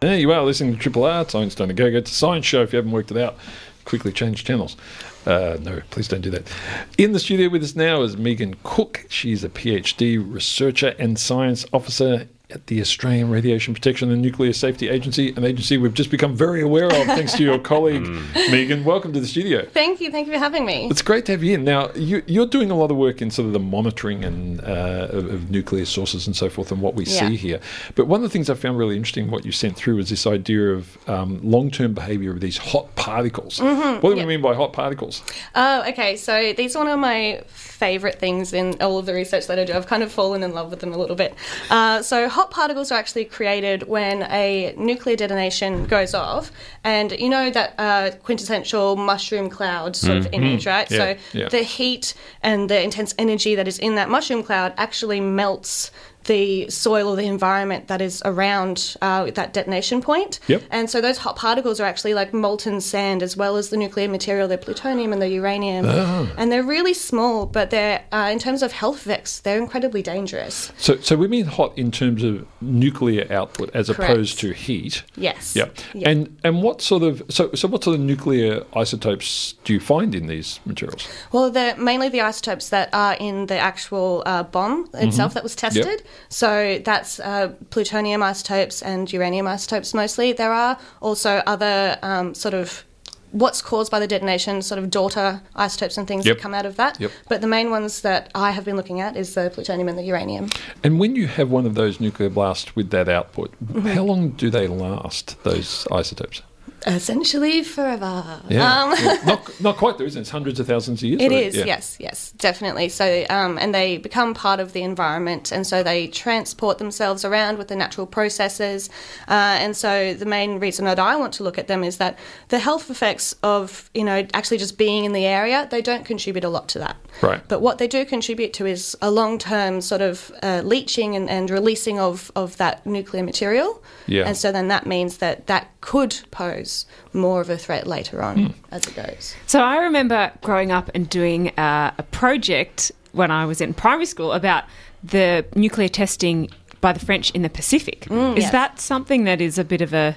There you are, listening to Triple R. It's Einstein A Go-Go. It's a science show. If you haven't worked it out, quickly change channels. Uh, no, please don't do that. In the studio with us now is Megan Cook. She's a PhD researcher and science officer at the Australian Radiation Protection and Nuclear Safety Agency, an agency we've just become very aware of thanks to your colleague, Megan. Welcome to the studio. Thank you. Thank you for having me. It's great to have you in. Now, you, you're doing a lot of work in sort of the monitoring and uh, of, of nuclear sources and so forth, and what we Yeah. see here. But one of the things I found really interesting, what you sent through, was this idea of um, long-term behaviour of these hot particles. what do we mean by hot particles? Oh, okay. So these are one of my favorite things in all of the research that I do. I've kind of fallen in love with them a little bit. Uh, so hot particles are actually created when a nuclear detonation goes off, and you know that uh, quintessential mushroom cloud sort of image, right? Yeah, so yeah. the heat and the intense energy that is in that mushroom cloud actually melts the soil or the environment that is around uh, that detonation point. Yep. And so those hot particles are actually like molten sand as well as the nuclear material, the plutonium and the uranium. Ah. And they're really small, but they're, uh, in terms of health effects, they're incredibly dangerous. So, so we mean hot in terms of nuclear output as Correct. opposed to heat. Yes. Yeah. Yeah. And and what sort of so so what sort of nuclear isotopes do you find in these materials? Well, they're mainly the isotopes that are in the actual uh, bomb itself that was tested. So that's uh, plutonium isotopes and uranium isotopes mostly. There are also other um, sort of what's caused by the detonation, sort of daughter isotopes and things Yep. that come out of that. Yep. But the main ones that I have been looking at is the plutonium and the uranium. And when you have one of those nuclear blasts with that output, Mm-hmm. how long do they last? Those isotopes? Essentially forever. Yeah, Um, Yeah. not not quite there, isn't it? It's hundreds of thousands of years. It right? is, Yeah. yes, yes, definitely. So, um, and they become part of the environment, and so they transport themselves around with the natural processes. Uh, and so, the main reason that I want to look at them is that the health effects of, you know, actually just being in the area, they don't contribute a lot to that. Right. But what they do contribute to is a long term sort of uh, leaching and, and releasing of, of that nuclear material. Yeah. And so, then that means that that could pose more of a threat later on as it goes. So I remember growing up and doing uh, a project when I was in primary school about the nuclear testing by the French in the Pacific. is Mm, yes. that something that is a bit of a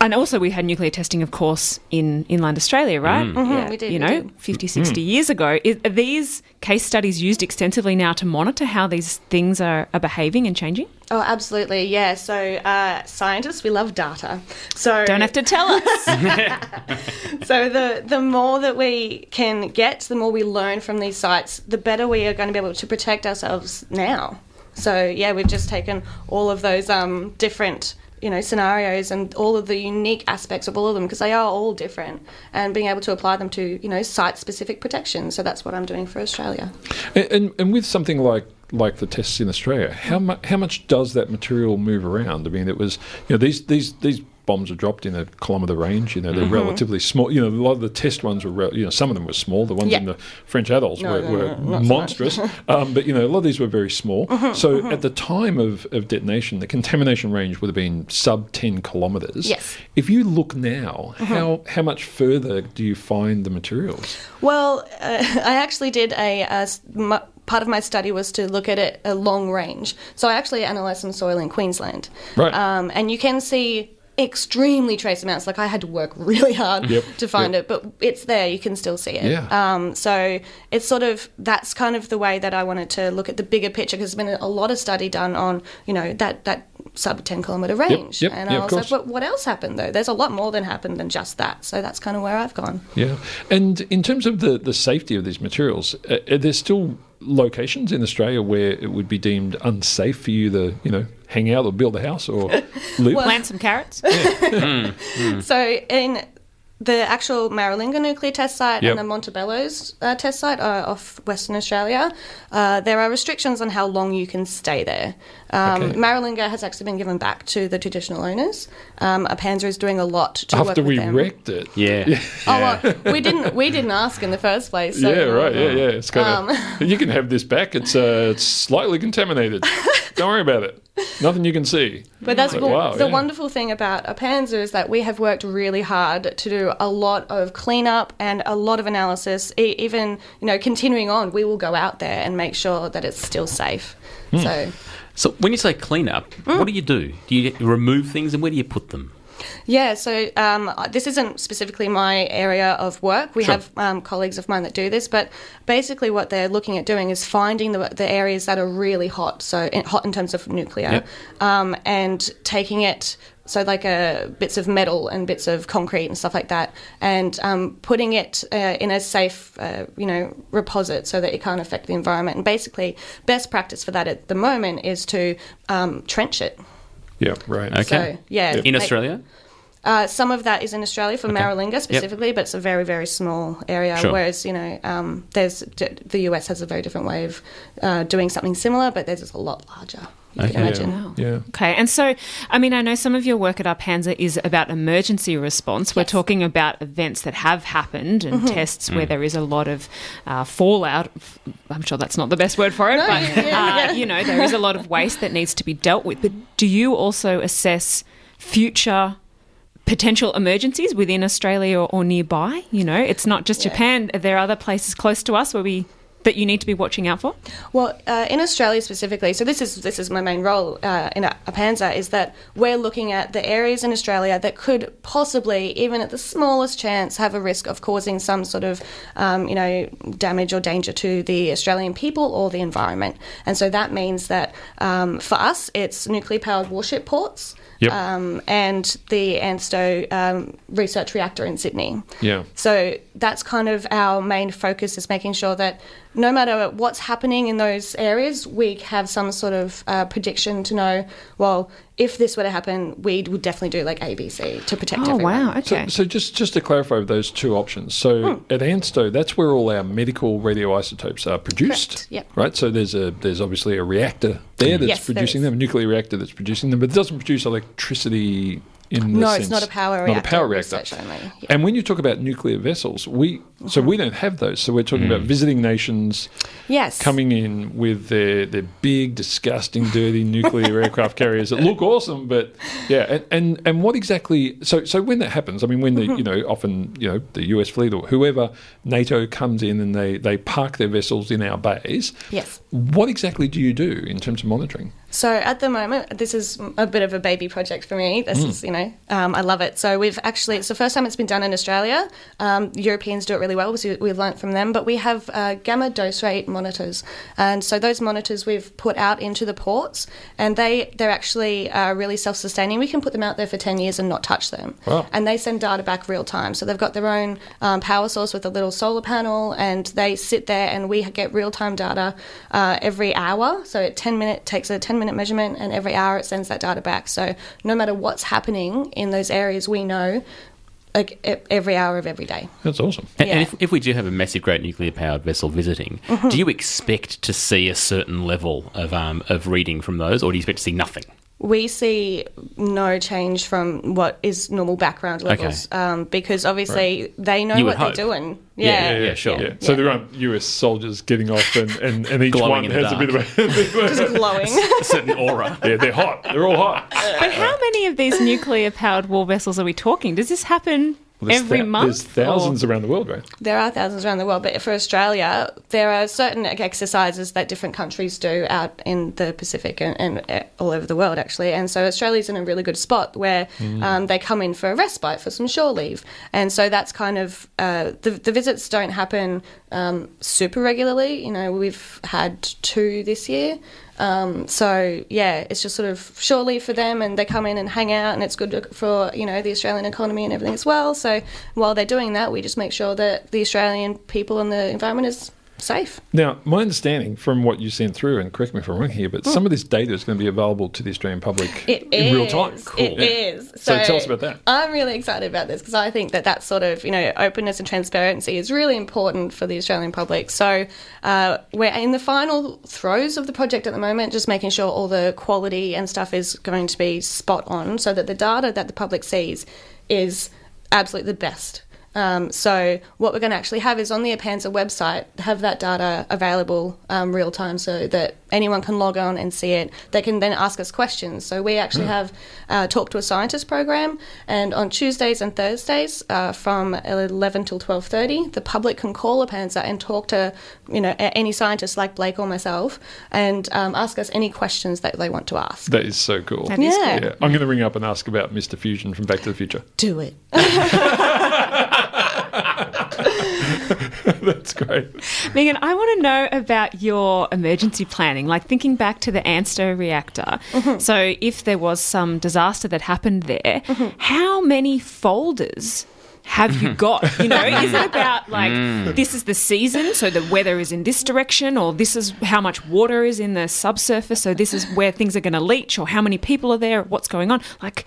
and also we had nuclear testing of course in inland Australia, right? Mhm, we did, You we know, did. 50 60 years ago. Is, are these case studies used extensively now to monitor how these things are, are behaving and changing? Oh, absolutely, yeah. So, uh, scientists, we love data. So, Don't have to tell us. so the the more that we can get, the more we learn from these sites, the better we are going to be able to protect ourselves now. So, yeah, we've just taken all of those um, different you know scenarios and all of the unique aspects of all of them because they are all different and being able to apply them to you know site specific protection so that's what i'm doing for australia And, and and with something like like the tests in Australia, how much how much does that material move around? I mean, it was you know these these these bombs are dropped in a kilometre range. You know, they're relatively small. You know, a lot of the test ones were re- you know some of them were small. The ones Yeah. in the French atolls No, were, no, were no, not so monstrous. um, but you know, a lot of these were very small. so at the time of, of detonation, the contamination range would have been sub ten kilometres. Yes. If you look now, how how much further do you find the materials? Well, uh, I actually did a, a m- part of my study was to look at it a long range. So I actually analysed some soil in Queensland, Right. Um, and you can see extremely trace amounts. Like I had to work really hard Yep, to find yep. it, but it's there. You can still see it. Yeah. Um, so it's sort of that's kind of the way that I wanted to look at the bigger picture because there's been a lot of study done on you know that that sub 10 kilometre range. yep, and I of was like, course. but what else happened though? There's a lot more than happened than just that. So that's kind of where I've gone. Yeah, and in terms of the, the safety of these materials, uh, are there still locations in Australia where it would be deemed unsafe for you to, you know, hang out or build a house or live? Plant some carrots. So in the actual Maralinga nuclear test site Yep. and the Montebello's uh, test site are off Western Australia, uh, there are restrictions on how long you can stay there. Um, Okay. Maralinga has actually been given back to the traditional owners. Um, ARPANSA is doing a lot to work After with we them. wrecked it. Yeah. Oh well, we didn't we didn't ask in the first place. So yeah, right. Yeah, yeah. It's kind Um, of. you can have this back. It's uh, it's slightly contaminated. Don't worry about it. Nothing you can see. But that's Like, what- wow, the yeah. wonderful thing about ARPANSA is that we have worked really hard to do a lot of cleanup and a lot of analysis. E- even you know, continuing on, we will go out there and make sure that it's still safe. Hmm. So So when you say clean up, what do you do? Do you remove things and where do you put them? Yeah, so um, this isn't specifically my area of work. We Sure. have um, colleagues of mine that do this, but basically what they're looking at doing is finding the, the areas that are really hot, so in, hot in terms of nuclear, Yep. um, and taking it. So, like uh, bits of metal and bits of concrete and stuff like that, and um, putting it uh, in a safe, uh, you know, reposit so that it can't affect the environment. And basically, best practice for that at the moment is to um, trench it. Yeah, right. Okay. So, yeah, In make- Australia? uh, some of that is in Australia for Maralinga specifically, but it's a very, very small area. Sure. Whereas, you know, um, there's the US has a very different way of uh, doing something similar, but theirs is a lot larger. You can Okay. imagine. Yeah. Okay, and so, I mean, I know some of your work at ARPANSA is about emergency response. We're talking about events that have happened and tests where there is a lot of uh, fallout. I'm sure that's not the best word for it, No, but yeah, yeah. Uh, you know, there is a lot of waste that needs to be dealt with. But do you also assess future? Potential emergencies within Australia or, or nearby. You know, it's not just Yeah. Japan. Are there other places close to us where we that you need to be watching out for? Well, uh, in Australia specifically, so this is this is my main role uh, in ARPANSA is that we're looking at the areas in Australia that could possibly, even at the smallest chance, have a risk of causing some sort of, um, you know, damage or danger to the Australian people or the environment. And so that means that um, for us, it's nuclear powered warship ports. Yep. Um, and the ANSTO um, research reactor in Sydney. Yeah. So that's kind of our main focus is making sure that no matter what's happening in those areas, we have some sort of uh, prediction to know, well, if this were to happen, we would definitely do like ABC to protect Oh everyone. wow! Okay. So, so just just to clarify those two options. So Hmm. at ANSTO, that's where all our medical radioisotopes are produced. Correct, yep. Right. So there's a there's obviously a reactor there that's Yes, there producing is. them, a nuclear reactor that's producing them, but it doesn't produce electricity in the No, sense, it's not a power not reactor. a power reactor. only. Yeah. Mm-hmm. And when you talk about nuclear vessels, we so we don't have those. So we're talking about visiting nations yes. coming in with their, their big, disgusting, dirty nuclear aircraft carriers that look awesome, but yeah, and, and, and what exactly? So so when that happens, I mean, when the you know often you know the US fleet or whoever NATO comes in and they they park their vessels in our bays. Yes. What exactly do you do in terms of monitoring? So at the moment, this is a bit of a baby project for me. This is, you know, um, I love it. So we've actually, it's the first time it's been done in Australia. Um, Europeans do it really well, so we've learnt from them. But we have uh, gamma dose rate monitors, and so those monitors we've put out into the ports, and they they're actually uh, really self-sustaining. We can put them out there for ten years and not touch them, Wow. and they send data back real time. So they've got their own um, power source with a little solar panel, and they sit there, and we get real time data uh, every hour. So it ten minute takes a ten minute measurement, and every hour it sends that data back. So no matter what's happening in those areas, we know like, e- every hour of every day. That's awesome. And, and if, if we do have a massive, great nuclear powered vessel visiting, Mm-hmm. do you expect to see a certain level of um, of reading from those, or do you expect to see nothing? We see no change from what is normal background levels um, because obviously they know You what would they're doing. Yeah, Yeah. yeah, sure. Yeah. So there aren't US soldiers getting off, and, and, and each Glowing one in the has a bit of a. Just glowing. A certain aura. yeah, they're hot. They're all hot. But how many of these nuclear powered war vessels are we talking? Does this happen There's every thou- month? There's thousands or- around the world, right? There are thousands around the world, but for Australia, there are certain exercises that different countries do out in the Pacific and, and uh, all over the world, actually. And so Australia's in a really good spot where um, they come in for a respite for some shore leave. And so that's kind of uh, the, the visits don't happen um, super regularly. You know, we've had two this year. Um, so yeah, it's just sort of surely for them, and they come in and hang out, and it's good for you know the Australian economy and everything as well. So while they're doing that, we just make sure that the Australian people and the environment is safe. Now, my understanding from what you sent through, and correct me if I'm wrong here, but some of this data is going to be available to the Australian public. It in is. real time. It Yeah. is. So tell us about that. I'm really excited about this because I think that that sort of you know openness and transparency is really important for the Australian public. So uh, we're in the final throes of the project at the moment, just making sure all the quality and stuff is going to be spot on, so that the data that the public sees is absolutely the best. Um, so what we're going to actually have is on the ARPANSA website have that data available um, real time so that anyone can log on and see it. They can then ask us questions. So we actually have uh, talk to a scientist program, and on Tuesdays and Thursdays uh, from 11 till 12:30, the public can call ARPANSA and talk to you know any scientist like Blake or myself and um, ask us any questions that they want to ask. That is so cool. That is Yeah. Yeah, I'm going to ring up and ask about Mr. Fusion from Back to the Future. Do it. That's great. Megan, I want to know about your emergency planning, like thinking back to the ANSTO reactor. So, if there was some disaster that happened there, how many folders? Have you got? You know, is it about mm. like this is the season, so the weather is in this direction, or this is how much water is in the subsurface, so this is where things are going to leach, or how many people are there, what's going on? Like,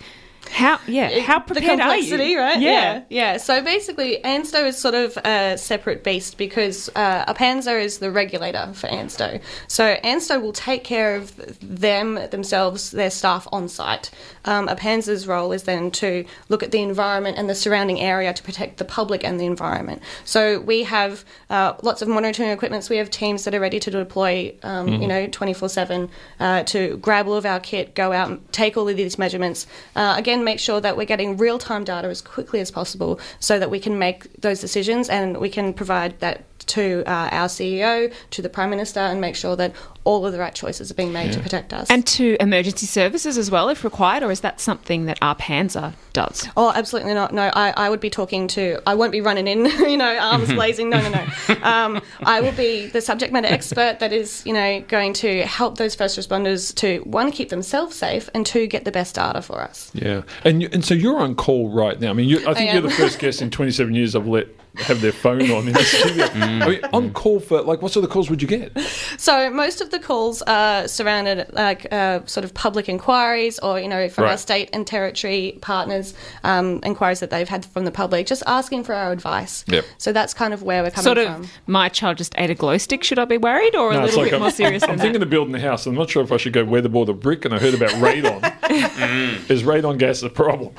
How? Yeah. How the prepared are complexity, you? right? Yeah. yeah. So basically, ANSTO is sort of a separate beast because uh, ARPANSA is the regulator for ANSTO. So ANSTO will take care of them themselves, their staff on site. Um, ARPANSA's role is then to look at the environment and the surrounding area to protect the public and the environment. So we have uh, lots of monitoring equipments. We have teams that are ready to deploy, um, you know, 24 7 uh, to grab all of our kit, go out and take all of these measurements. Uh, again, make sure that we're getting real time data as quickly as possible so that we can make those decisions and we can provide that to uh, our CEO, to the Prime Minister, and make sure that all of the right choices are being made to protect us. And to emergency services as well, if required, or is that something that ARPANSA does? Oh, absolutely not. No, I, I would be talking to, I won't be running in, you know, arms blazing. No, no, no. Um, I will be the subject matter expert that is, you know, going to help those first responders to, one, keep themselves safe, and two, get the best data for us. Yeah, and you, and so you're on call right now. I mean, you, I think I you're the first guest in 27 years I've let have their phone on in the studio. I mean, on call for like what sort of calls would you get? So most of the calls are surrounded like uh, sort of public inquiries, or you know, from Right. our state and territory partners, um, inquiries that they've had from the public, just asking for our advice. Yep. So that's kind of where we're coming Sort of, from. my child just ate a glow stick. Should I be worried, or a No, it's little like bit I'm, more serious I'm than thinking that? of building a house. I'm not sure if I should go weatherboard or brick. And I heard about radon. Is radon gas a problem?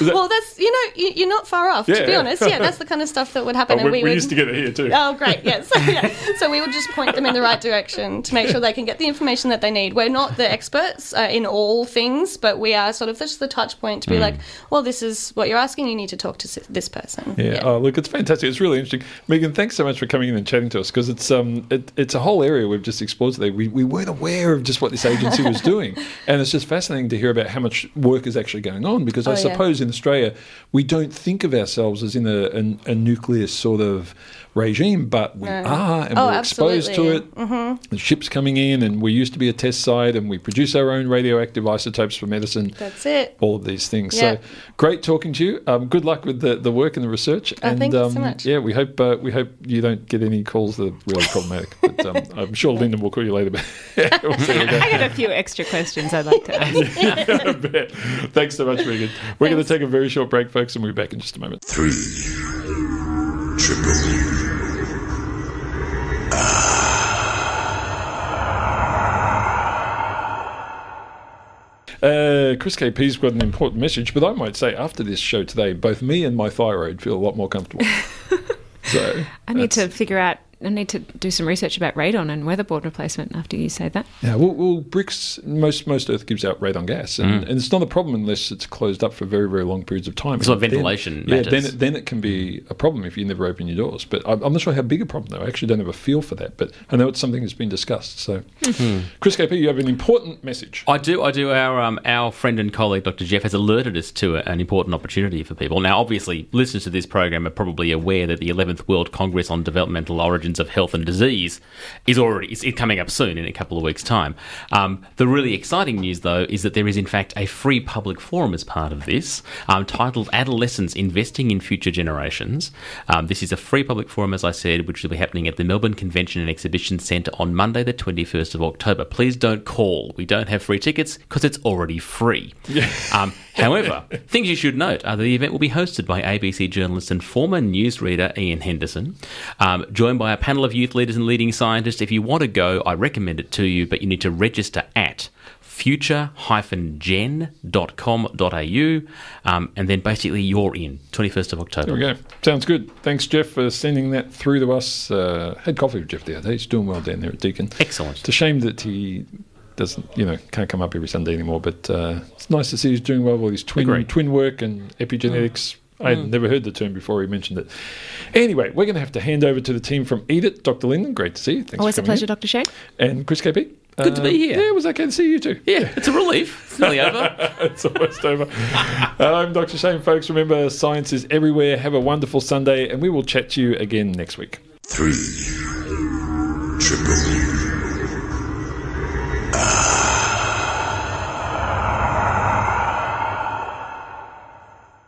Well, that's you know, you, you're not far off. Yeah, to be yeah. honest, yeah, that's the kind of stuff that would happen. Oh, and we, we, we would, used to get it here too. Oh, great. Yes. yeah. So we would just point them in the right direction to make sure they can get the information that they need. We're not the experts uh, in all things, but we are sort of just the touch point to be like, well, this is what you're asking. You need to talk to this person. Yeah. Oh, look, it's fantastic. It's really interesting. Megan, thanks so much for coming in and chatting to us because it's um it, it's a whole area we've just explored today. We, we weren't aware of just what this agency was doing, and it's just fascinating to hear about how much work is actually going on. Because I Oh, yeah. suppose in Australia we don't think of ourselves as in a, a, a nucleus sort of regime, but we are, and Oh, we're exposed to it. absolutely. The ships coming in, and we used to be a test site, and we produce our own radioactive isotopes for medicine That's it. all of these things. Yeah. So great talking to you. Um, good luck with the, the work and the research. Oh, and thank you so um, much. yeah, we hope uh, we hope you don't get any calls that are really problematic. But um, I'm sure Lyndon will call you later. But yeah, we'll see how it goes. I got a few extra questions I'd like to ask. Thanks so much, Megan. We're going to take a very short break, folks, and we'll be back in just a moment. Three. Triple. Uh, Chris KP's got an important message, but I might say after this show today, both me and my thyroid feel a lot more comfortable. so I need to figure out. I need to do some research about radon and weatherboard replacement after you say that. Yeah, well, well, bricks. Most most Earth gives out radon gas, and, and it's not a problem unless it's closed up for very very long periods of time. Mm. So And then- yeah, then it, then it can be a problem if you never open your doors. But I'm, I'm not sure how big a problem though. I actually don't have a feel for that, but I know it's something that's been discussed. So, Hmm. Chris KP, you have an important message. I do, I do. Our um, our friend and colleague, Dr. Jeff, has alerted us to a, an important opportunity for people. Now, obviously, listeners to this program are probably aware that the 11th World Congress on Developmental Origins of Health and Disease is already is coming up soon in a couple of weeks' time. Um, the really exciting news, though, is that there is in fact a free public forum as part of this, um, titled "Adolescents Investing in Future Generations." Um, this is a free public forum, as I said, which will be happening at the Melbourne Convention and Exhibition Centre on Monday, the 21st of October. Please don't call. We don't have free tickets because it's already free. Um, however, things you should note are that the event will be hosted by ABC journalist and former newsreader Ian Henderson, um, joined by a panel of youth leaders and leading scientists. If you want to go, I recommend it to you, but you need to register at future-gen.com.au um, and then basically you're in 21st of October. There we go. Sounds good. Thanks, Jeff, for sending that through to us. Uh, had coffee with Jeff the other day. He's doing well down there at Deakin. Excellent. It's a shame that he doesn't, you know, can't come up every Sunday anymore. But uh, it's nice to see he's doing well with his twin Agreed. twin work and epigenetics. I had mm. never heard the term before he mentioned it. Anyway, we're going to have to hand over to the team from Eat It. Dr. Linden, great to see you. Thanks Always for a coming pleasure, Dr. Shane. And Chris KP. Good to be here. Yeah, it was okay to see you too. Yeah, it's a relief. It's nearly over. it's almost over. Uh, I'm Dr. Shane, folks. Remember, science is everywhere. Have a wonderful Sunday, and we will chat to you again next week. Three. Triple.